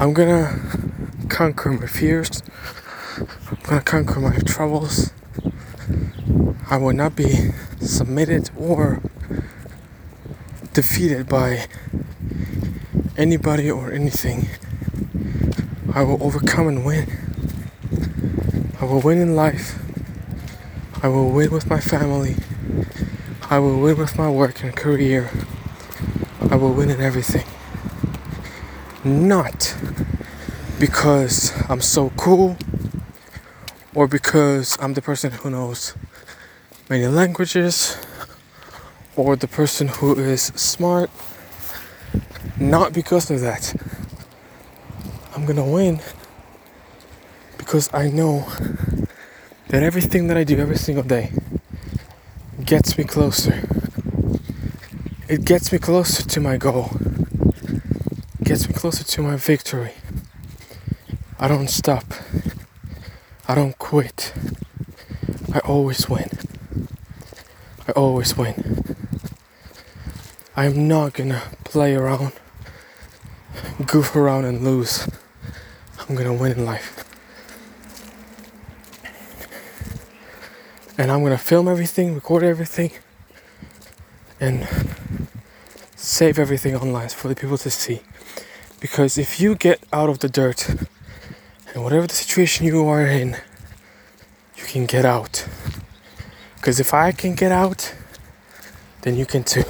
I'm gonna conquer my fears. I'm gonna conquer my troubles. I will not be submitted or defeated by anybody or anything. I will overcome and win. I will win in life. I will win with my family. I will win with my work and career. I will win in everything. Not because I'm so cool or because I'm the person who knows many languages or the person who is smart. Not because of that. I'm gonna win because I know that everything that I do every single day gets me closer. It gets me closer to my goal. Gets me closer to my victory. I don't stop. I don't quit. I always win. I always win. I am not gonna play around, goof around, and lose. I'm gonna win in life. And I'm gonna film everything, record everything, and save everything online for the people to see. Because if you get out of the dirt, and whatever the situation you are in, you can get out. Because if I can get out, then you can too.